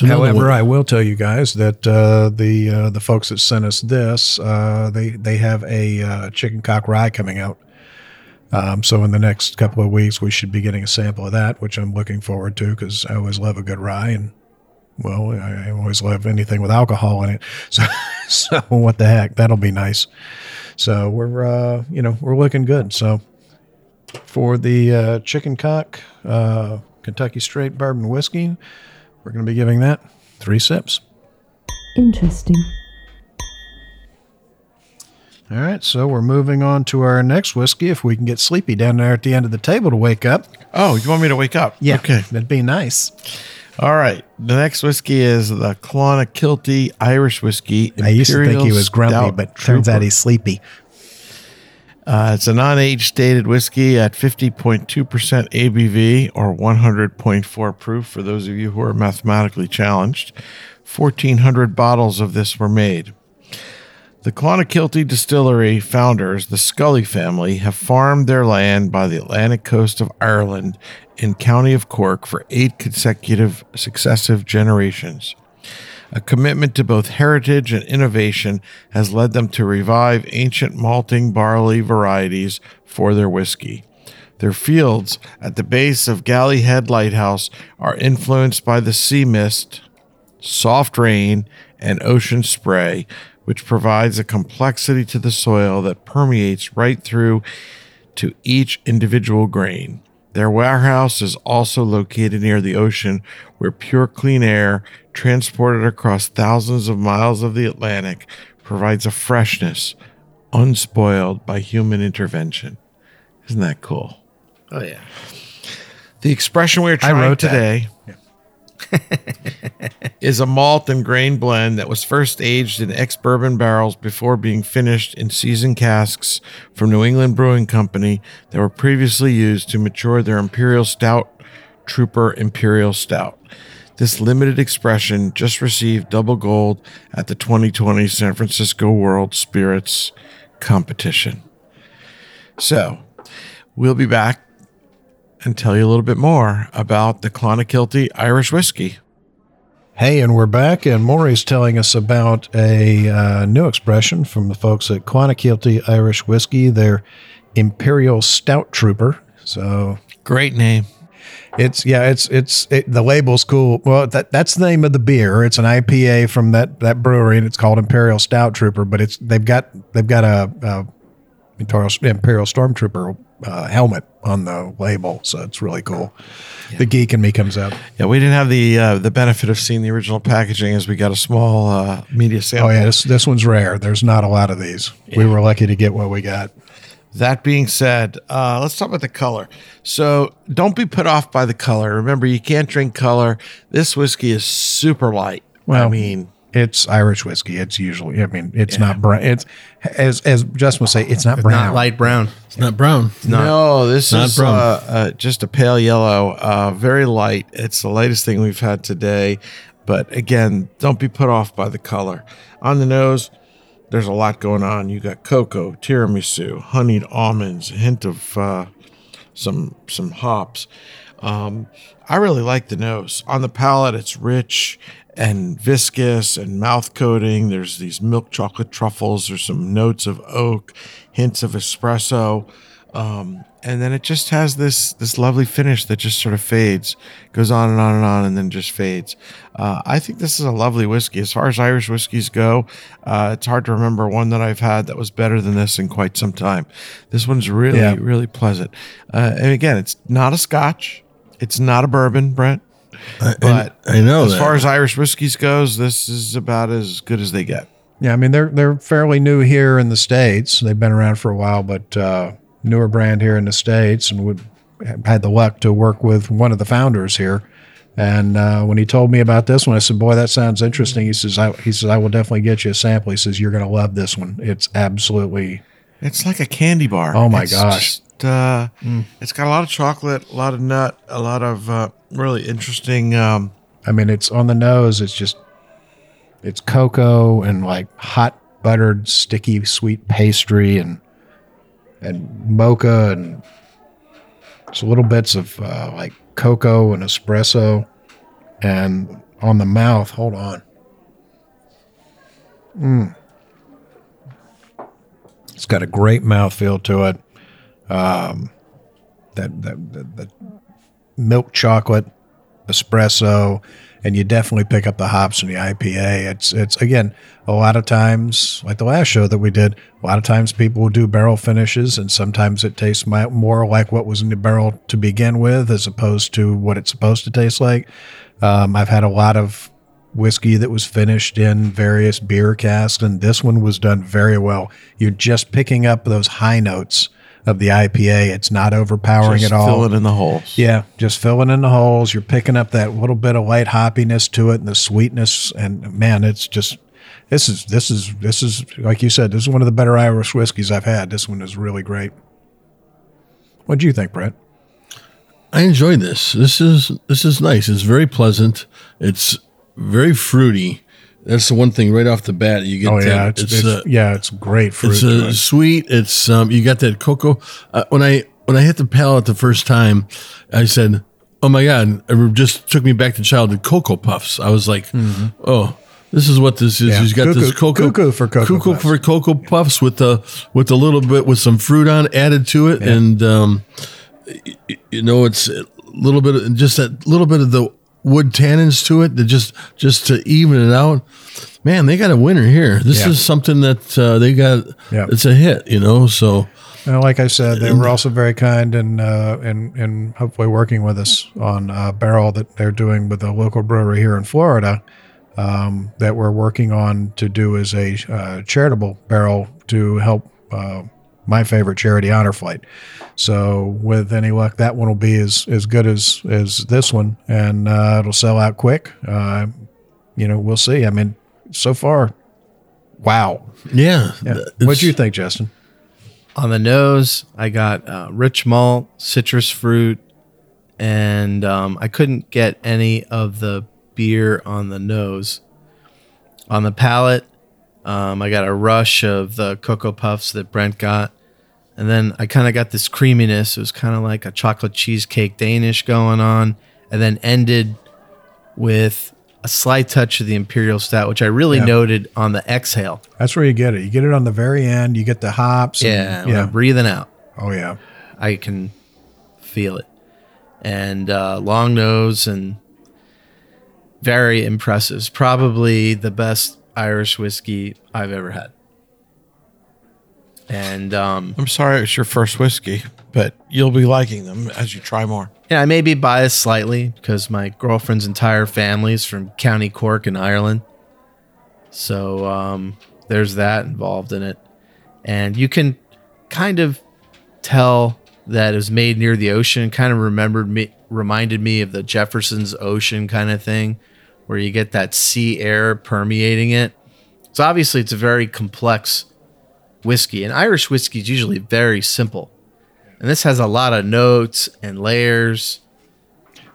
S2: However,
S3: one.
S2: I will tell you guys that uh, the uh, the folks that sent us this, uh, they they have a uh, chicken cock rye coming out. Um, so in the next couple of weeks, we should be getting a sample of that, which I'm looking forward to because I always love a good rye, and well, I, I always love anything with alcohol in it. So, so what the heck, that'll be nice. So we're uh, you know we're looking good. So for the uh, chicken cock uh, Kentucky straight bourbon whiskey, we're going to be giving that three sips.
S7: Interesting.
S2: All right, so we're moving on to our next whiskey. If we can get Sleepy down there at the end of the table to wake up.
S5: Oh, you want me to wake up? Yeah. Okay.
S2: that'd be nice.
S5: All right. The next whiskey is the Clonakilty Irish whiskey.
S2: I used to think he was grumpy,
S5: Stout
S2: but turns out he's sleepy.
S5: Uh, it's a non-age stated whiskey at 50.2% ABV or 100.4 proof. For those of you who are mathematically challenged, 1,400 bottles of this were made. The Clonakilty Distillery founders, the Scully family, have farmed their land by the Atlantic coast of Ireland in County of Cork for eight consecutive successive generations. A commitment to both heritage and innovation has led them to revive ancient malting barley varieties for their whiskey. Their fields at the base of Galley Head Lighthouse are influenced by the sea mist, soft rain, and ocean spray, which provides a complexity to the soil that permeates right through to each individual grain. Their warehouse is also located near the ocean, where pure clean air, transported across thousands of miles of the Atlantic, provides a freshness unspoiled by human intervention. Isn't that cool?
S4: Oh yeah.
S5: The expression we're trying
S2: wrote that.
S5: is a malt and grain blend that was first aged in ex bourbon barrels before being finished in seasoned casks from New England Brewing Company that were previously used to mature their Imperial Stout Trooper Imperial Stout. This limited expression just received double gold at the 2020 San Francisco World Spirits Competition. So, we'll be back and tell you a little bit more about the Clonakilty Irish whiskey.
S2: Hey, and we're back, and Maury's telling us about a uh, new expression from the folks at Clonakilty Irish Whiskey, their Imperial Stout Trooper. So
S5: Great name.
S2: it's yeah, it's it's it, the label's cool. Well, that that's the name of the beer. It's an IPA from that that brewery, and it's called Imperial Stout Trooper. But it's they've got they've got a, a Imperial, Imperial Stormtrooper uh, helmet on the label, so it's really cool. The geek in me comes out.
S5: Yeah, we didn't have the uh, the benefit of seeing the original packaging as we got a small uh, media sample.
S2: Oh yeah, this this one's rare. There's not a lot of these. We were lucky to get what we got.
S5: That being said, uh, let's talk about the color. So don't be put off by the color. Remember, you can't drink color. This whiskey is super light.
S2: Well,
S5: I mean,
S2: It's Irish whiskey. It's usually. I mean, it's not brown. It's as as Justin would say, it's not brown.
S4: Not light brown.
S3: It's not brown.
S5: no, this
S3: not
S5: is
S3: brown.
S5: uh, uh, just a pale yellow, uh, very light. It's the lightest thing we've had today. But again, don't be put off by the color. On the nose, there's a lot going on. You got cocoa, tiramisu, honeyed almonds, a hint of uh, some some hops. Um, I really like the nose. On the palate, it's rich and viscous and mouth coating. There's these milk chocolate truffles. There's some notes of oak, hints of espresso. Um, and then it just has this this lovely finish that just sort of fades, goes on and on and on, and then just fades. Uh, I think this is a lovely whiskey. As far as Irish whiskeys go, uh, it's hard to remember one that I've had that was better than this in quite some time. This one's really
S2: Yeah.
S5: really pleasant. Uh, and again, it's not a Scotch, it's not a bourbon, Brent. But
S3: I know
S5: as
S3: that.
S5: far as Irish whiskeys goes, this is about as good as they get.
S2: Yeah, I mean they're they're fairly new here in the states. They've been around for a while, but uh, newer brand here in the states, and would had the luck to work with one of the founders here. And uh, when he told me about this one, I said, "Boy, that sounds interesting." He says, I, "He says I will definitely get you a sample." He says, "You're going to love this one. It's absolutely
S5: It's like a candy bar.
S2: Oh my
S5: It's
S2: gosh.
S5: Uh, It's got a lot of chocolate, a lot of nut, a lot of uh, really interesting. Um,
S2: I mean, it's on the nose. It's just, it's cocoa and like hot buttered, sticky, sweet pastry and and mocha and just little bits of uh, like cocoa and espresso. And on the mouth, hold on. Mm. It's got a great mouthfeel to it. Um, that, that, that, that milk chocolate espresso, and you definitely pick up the hops in the IPA. It's it's again a lot of times like the last show that we did. A lot of times people will do barrel finishes, and sometimes it tastes more like what was in the barrel to begin with, as opposed to what it's supposed to taste like. Um, I've had a lot of whiskey that was finished in various beer casks, and this one was done very well. You're just picking up those high notes of the IPA. It's not overpowering
S5: just
S2: at all.
S5: fill it in the holes.
S2: Yeah, just filling in the holes. You're picking up that little bit of light hoppiness to it and the sweetness. And man, it's just this is this is this is like you said, this is one of the better Irish whiskeys I've had. This one is really great. What do you think, Brett?
S3: I enjoyed this. This is this is nice. It's very pleasant. It's very fruity. That's the one thing right off the bat. You get
S2: Oh
S3: that.
S2: yeah, it's, it's,
S3: uh,
S2: yeah, it's great fruit.
S3: it's uh, sweet. It's um, you got that cocoa. Uh, when I when I hit the palate the first time, I said, "Oh my god!" It just took me back to childhood. Cocoa puffs. I was like, "Oh, this is what this is."
S2: Mm-hmm. Yeah.
S3: He's got this
S2: Cuckoo-
S3: cocoa
S2: cuckoo for Cocoa
S3: cuckoo
S2: Puffs.
S3: for cocoa puffs with the with a little bit with some fruit on added to it, and um, you know, it's a little bit of just that little bit of the wood tannins to it, that just just to even it out. Man, they got a winner here. This
S2: Yeah.
S3: is something that uh, they got.
S2: Yeah.
S3: It's a hit, you know. So
S2: Well, like I said, they were also very kind and uh, and and hopefully working with us on a barrel that they're doing with a local brewery here in Florida um, that we're working on to do as a uh, charitable barrel to help uh, my favorite charity, Honor Flight. So, with any luck, that one will be as as good as as this one, and uh, it'll sell out quick. Uh, you know, we'll see. I mean, so far, wow.
S3: yeah,
S2: Yeah. What do you think, Justin?
S4: On the nose, I got uh, rich malt, citrus fruit, and um, I couldn't get any of the beer on the nose. On the palate, um, I got a rush of the Cocoa Puffs that Brent got. And then I kind of got this creaminess. It was kind of like a chocolate cheesecake Danish going on. And then ended with a slight touch of the Imperial Stout, which I really
S2: Yeah.
S4: noted on the exhale.
S2: That's where you get it. You get it on the very end. You get the hops.
S4: Yeah, when
S2: yeah.
S4: Breathing out.
S2: Oh yeah.
S4: I can feel it. And uh, long nose and very impressive. Probably the best Irish whiskey I've ever had. And um,
S5: I'm sorry it's your first whiskey, but you'll be liking them as you try more.
S4: yeah, I may be biased slightly because my girlfriend's entire family is from County Cork in Ireland. So um, there's that involved in it. And you can kind of tell that it was made near the ocean. Kind of remembered me, reminded me of the Jefferson's Ocean kind of thing, where you get that sea air permeating it. So obviously, it's a very complex whiskey, and Irish whiskey is usually very simple. And this has a lot of notes and layers.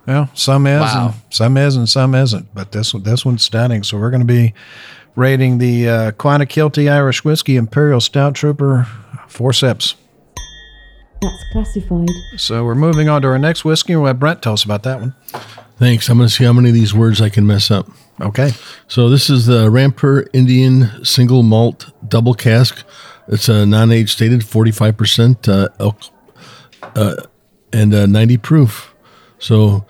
S2: Well, some is,
S4: Wow.
S2: and some is, and some isn't. But this one, this one's stunning. So we're going to be rating the uh, Clonakilty Irish Whiskey Imperial Stout Trooper four sips.
S7: That's classified.
S2: So we're moving on to our next whiskey. We'll have Brent tell us about that one.
S3: thanks. I'm going to see how many of these words I can mess up.
S2: Okay.
S3: So this is the Rampur Indian Single Malt Double Cask. It's a non-age stated, 45% uh, elk, uh, and uh, 90 proof. So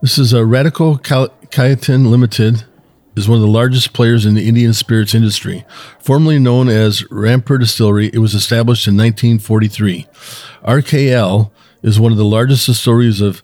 S3: this is a Radical Cal- Limited is one of the largest players in the Indian spirits industry. Formerly known as Rampur Distillery, it was established in 1943. RKL is one of the largest distilleries of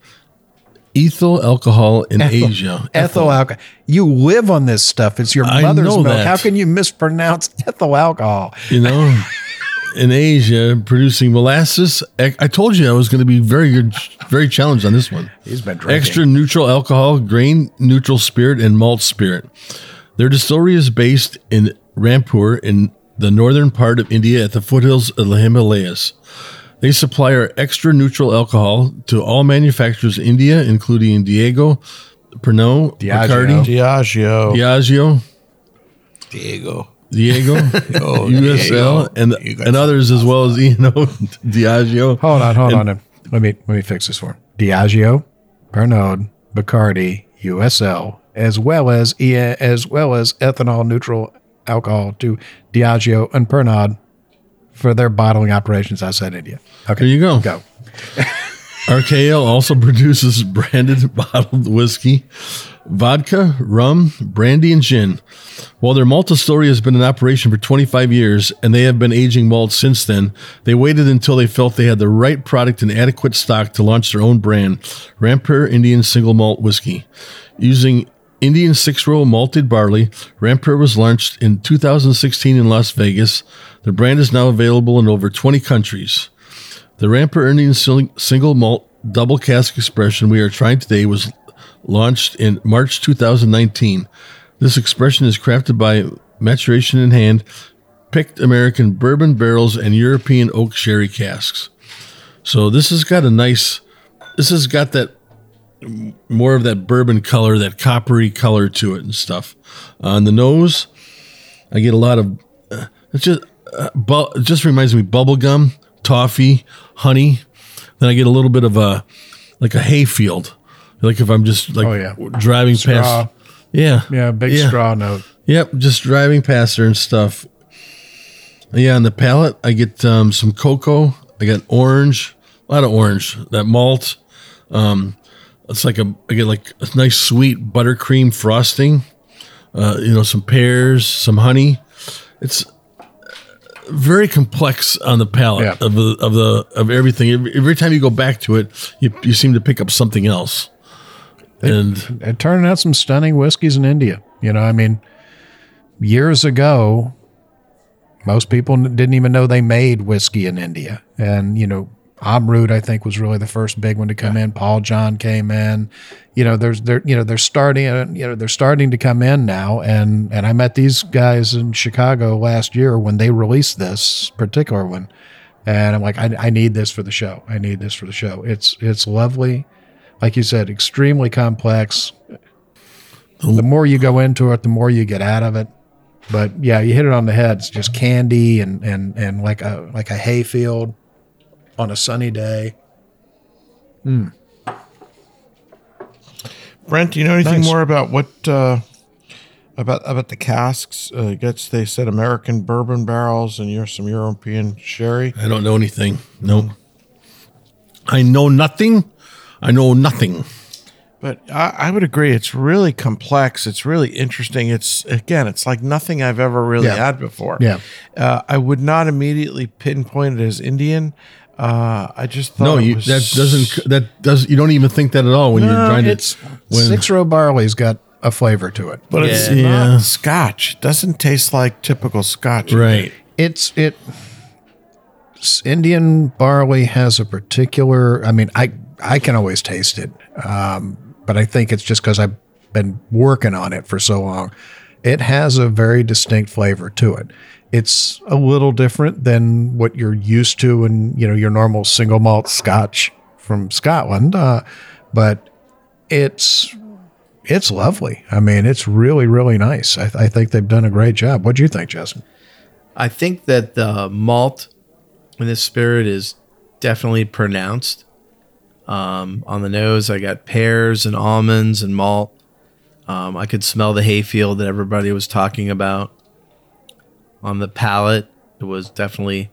S3: ethyl alcohol in Asia.
S2: Ethyl alcohol. You live on this stuff. It's your mother's milk.
S3: that.
S2: How can you mispronounce ethyl alcohol?
S3: you know, in Asia producing molasses. I I told you I was going to be very good, very challenged on this one.
S2: He's been drinking.
S3: Extra neutral alcohol, grain neutral spirit, and malt spirit. Their distillery is based in Rampur in the northern part of India at the foothills of the Himalayas. They supply our extra neutral alcohol to all manufacturers in India, including Diego, Pernod,
S2: Diageo.
S3: Bacardi,
S5: Diageo.
S3: Diageo,
S5: Diego.
S3: Diego,
S5: Oh,
S3: USL,
S5: Diego.
S3: and and others as well as Eno Diageo.
S2: Hold on, hold on. Let me let me fix this for him. Diageo, Pernod, Bacardi, USL, as well as E- as well as ethanol neutral alcohol to Diageo and Pernod for their bottling operations outside India. Okay,
S3: There you go.
S2: go.
S3: RKL also produces branded bottled whiskey, vodka, rum, brandy, and gin. While their malt distillery has been in operation for 25 years and they have been aging malt since then, they waited until they felt they had the right product and adequate stock to launch their own brand, Rampur Indian Single Malt Whiskey. Using Indian six row malted barley, Rampur was launched in 2016 in Las Vegas. The brand is now available in over 20 countries. The Rampur Indian Single Malt Double Cask Expression we are trying today was launched in March 2019. This expression is crafted by maturation in hand, picked American bourbon barrels, and European oak sherry casks. So this has got a nice, this has got that more of that bourbon color, that coppery color to it and stuff. on the nose, I get a lot of. Uh, it's just uh, bu- it just reminds me bubble gum, toffee, honey. Then I get a little bit of a like a hayfield, like if I'm just like
S2: Oh, yeah.
S3: driving
S2: Straw.
S3: past. Yeah,
S2: Yeah, big
S3: Yeah.
S2: straw note.
S3: Yep, just driving past her and stuff. Yeah, on the palate, I get um, some cocoa. I got orange, a lot of orange. That malt. Um, it's like a I get like a nice sweet buttercream frosting. Uh, you know, some pears, some honey. It's very complex on the palate
S2: Yeah.
S3: of the of the of everything. Every, every time you go back to it, you you seem to pick up something else. And
S2: It turning out some stunning whiskeys in India. You know, I mean, years ago, most people didn't even know they made whiskey in India. And, you know, Amrut, I think, was really the first big one to come in. Paul John came in. You know, there's they're you know they're starting uh, you know they're starting to come in now. And and I met these guys in Chicago last year when they released this particular one, and I'm like, I, I need this for the show. I need this for the show. It's it's lovely, like you said, extremely complex. The more you go into it, the more you get out of it. But yeah, you hit it on the head. It's just candy and and and like a like a hayfield on a sunny day.
S5: Brent, do you know anything
S2: Nice.
S5: more about what uh, about about the casks? Uh, I guess they said American bourbon barrels and you're some European sherry.
S3: I don't know anything. Nope. I know nothing. I know nothing.
S5: But I, I would agree, it's really complex. It's really interesting. It's again, it's like nothing I've ever really
S2: Yeah.
S5: had before.
S2: Yeah.
S5: uh, I would not immediately pinpoint it as Indian. Uh, I just thought
S3: No,
S5: it
S3: you,
S5: was
S3: that doesn't. That does. You don't even think that at all when you're
S2: No,
S3: trying
S2: it's
S3: to. When,
S2: six row barley's got a flavor to it.
S5: But it's not
S3: Yeah.
S5: Scotch. It doesn't taste like typical Scotch.
S3: right.
S2: It's it. s- Indian barley has a particular. I mean, I I can always taste it, um, but I think it's just because I've been working on it for so long. It has a very distinct flavor to it. It's a little different than what you're used to in you know your normal single malt Scotch from Scotland, uh, but it's it's lovely. I mean, it's really really nice. I, I think they've done a great job. What do you think, Justin?
S4: I think that the malt in this spirit is definitely pronounced. Um, on the nose, I got pears and almonds and malt. Um, I could smell the hayfield that everybody was talking about. On the palate, it was definitely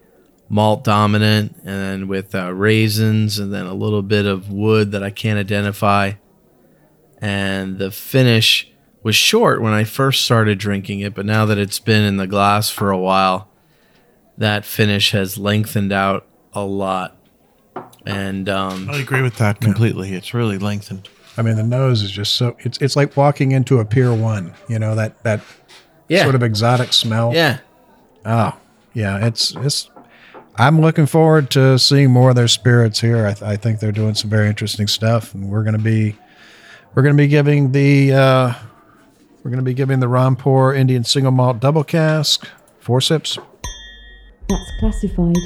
S4: malt dominant, and then with uh, raisins, and then a little bit of wood that I can't identify. And the finish was short when I first started drinking it, but now that it's been in the glass for a while, that finish has lengthened out a lot. And um,
S5: I agree with that completely. It's really lengthened.
S2: I mean, the nose is just so it's it's like walking into a Pier One. You know that that
S4: yeah,
S2: sort of exotic smell.
S4: yeah,
S2: Oh, yeah. It's it's. I'm looking forward to seeing more of their spirits here. I, th- I think they're doing some very interesting stuff, and we're going to be we're going to be giving the uh, we're going to be giving the Rampur Indian Single Malt Double Cask four sips.
S7: That's classified.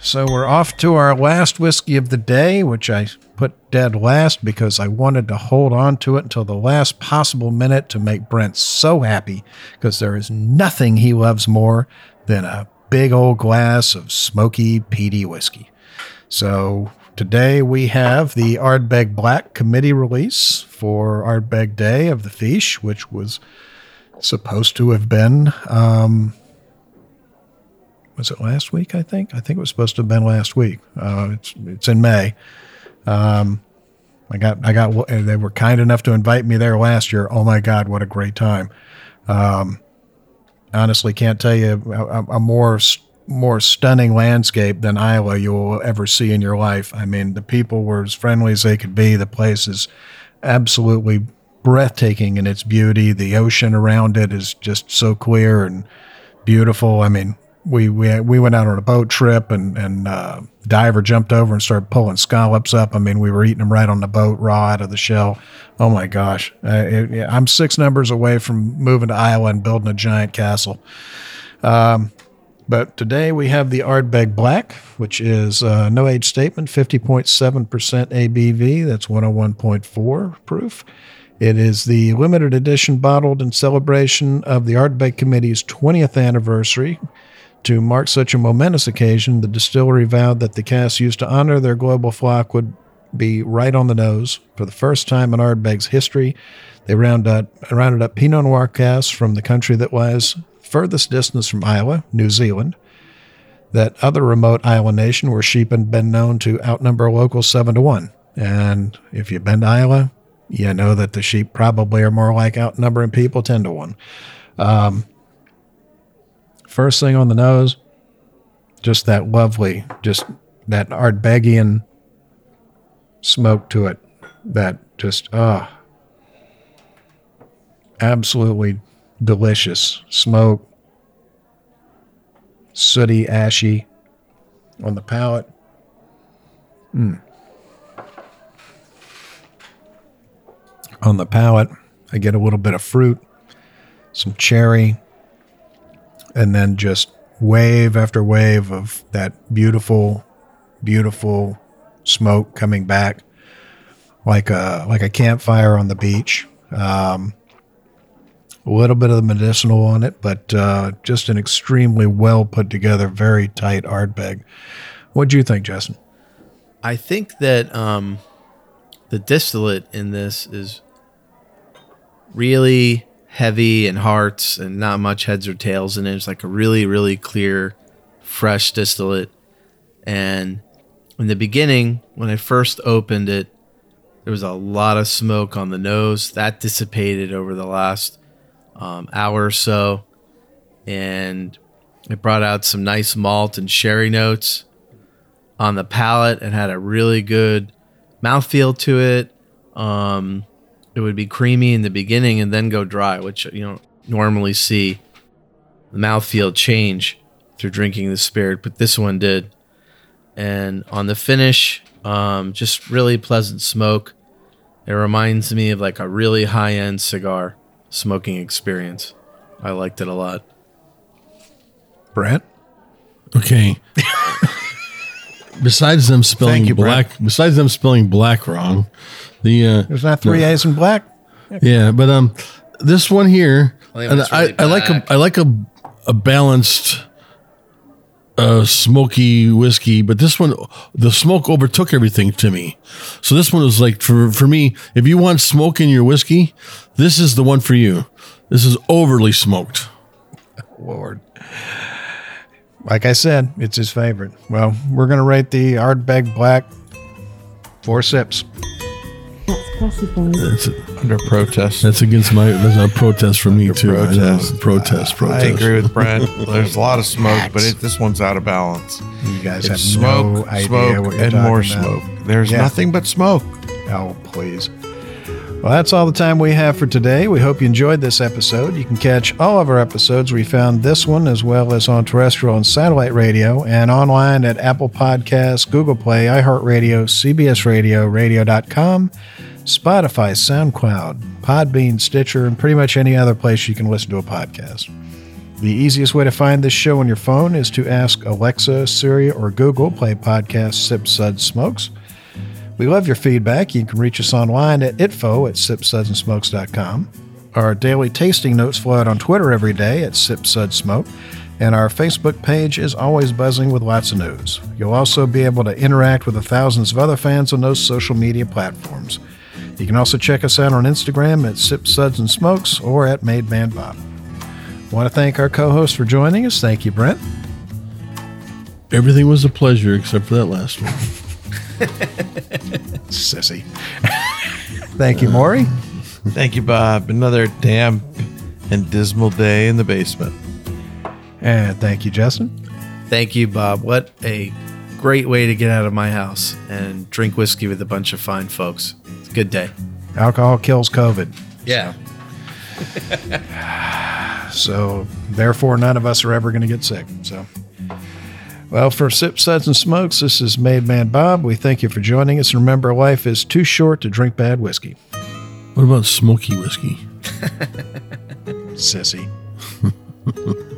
S2: So we're off to our last whiskey of the day, which I put dead last because I wanted to hold on to it until the last possible minute to make Brent so happy because there is nothing he loves more than a big old glass of smoky, peaty whiskey. So today we have the Ardbeg Blaaack Committee release for Ardbeg Day of the Fish, which was supposed to have been um, was it last week? I think. I think it was supposed to have been last week. Uh, it's it's in May. Um, I got I got. They were kind enough to invite me there last year. Oh my God, what a great time! Um, honestly, can't tell you a, a more more stunning landscape than Islay you will ever see in your life. I mean, the people were as friendly as they could be. The place is absolutely breathtaking in its beauty. The ocean around it is just so clear and beautiful. I mean, we we we went out on a boat trip and and uh, diver jumped over and started pulling scallops up. I mean, we were eating them right on the boat, raw out of the shell. Oh my gosh, uh, it, I'm six numbers away from moving to Islay and building a giant castle. Um, But today we have the Ardbeg Blaaack, which is uh, no age statement, 50.7% ABV. That's 101.4 proof. It is the limited edition bottled in celebration of the Ardbeg Committee's 20th anniversary. To mark such a momentous occasion, the distillery vowed that the cask used to honor their global flock would be right on the nose. For the first time in Ardbeg's history, they round up, rounded up Pinot Noir casks from the country that lies furthest distance from Islay, New Zealand. That other remote island nation where sheep had been known to outnumber locals seven to one. And if you've been to Islay, you know that the sheep probably are more like outnumbering people 10 to 1. Um, first thing on the nose, just that lovely, just that Ardbegian smoke to it. That just, ah, absolutely delicious smoke, sooty, ashy on the palate. Mm. On the palate, I get a little bit of fruit, some cherry, and then just wave after wave of that beautiful, beautiful smoke coming back like a like a campfire on the beach. Um, a little bit of the medicinal on it, but uh, just an extremely well put together, very tight Ardbeg. What do you think, Justin?
S4: I think that um, the distillate in this is really heavy and hearts and not much heads or tails in it. It's like a really, really clear, fresh distillate. And in the beginning, when I first opened it, there was a lot of smoke on the nose. That dissipated over the last um, hour or so. And it brought out some nice malt and sherry notes on the palate and had a really good mouthfeel to it. Um, it would be creamy in the beginning and then go dry, which you don't normally see the mouthfeel change through drinking the spirit, but this one did. And on the finish, um, just really pleasant smoke. It reminds me of like a really high end cigar smoking experience. I liked it a lot.
S2: Brent?
S3: Okay. besides them spelling
S2: you, Brent.
S3: black, besides them spelling black wrong, the uh,
S2: There's not three A's in black?
S3: yeah, but um, this one here,
S4: I
S3: and
S4: it's
S3: I,
S4: really
S3: I like a. I like a a balanced, uh, smoky whiskey, but this one, the smoke overtook everything to me. So this one was like for for me, if you want smoke in your whiskey, this is the one for you. This is overly smoked.
S2: Lord. Like I said, it's his favorite. Well, we're going to rate the Ardbeg Blaaack four sips.
S7: That's classified.
S3: That's
S5: Under protest.
S3: that's against my that's a protest for me too. I know.
S5: protest.
S3: protest, protest.
S5: I agree with Brent. There's a lot of smoke, but it, this one's out of balance.
S2: You guys have
S5: It's smoke,
S2: no idea
S5: smoke,
S2: what you're
S5: and
S2: talking
S5: more
S2: about.
S5: smoke. There's
S2: Yeah.
S5: nothing but smoke.
S2: Oh, please. Well, that's all the time we have for today. We hope you enjoyed this episode. You can catch all of our episodes. We found this one as well as on terrestrial and satellite radio and online at Apple Podcasts, Google Play, iHeartRadio, CBS Radio, radio.com, Spotify, SoundCloud, Podbean, Stitcher, and pretty much any other place you can listen to a podcast. The easiest way to find this show on your phone is to ask Alexa, Siri, or Google, play podcast Sip Suds Smokes. We love your feedback. You can reach us online at info at sipsudsandsmokes.com. Our daily tasting notes flow out on Twitter every day at Sip Sud Smoke, and our Facebook page is always buzzing with lots of news. You'll also be able to interact with the thousands of other fans on those social media platforms. You can also check us out on Instagram at Sip Suds and Smokes or at Made Man Bob. Want to thank our co-host for joining us. Thank you, Brent.
S3: Everything was a pleasure except for that last one.
S2: Sissy. thank you, Maury.
S5: Thank you, Bob. Another damp and dismal day in the basement.
S2: And thank you, Justin.
S4: Thank you, Bob. What a great way to get out of my house and drink whiskey with a bunch of fine folks. It's a good day.
S2: Alcohol kills COVID.
S4: Yeah.
S2: So, therefore, none of us are ever going to get sick. So, well, for Sip Suds and Smokes, this is Made Man Bob. We thank you for joining us. And remember, life is too short to drink bad whiskey.
S3: What about smoky whiskey?
S2: Sissy.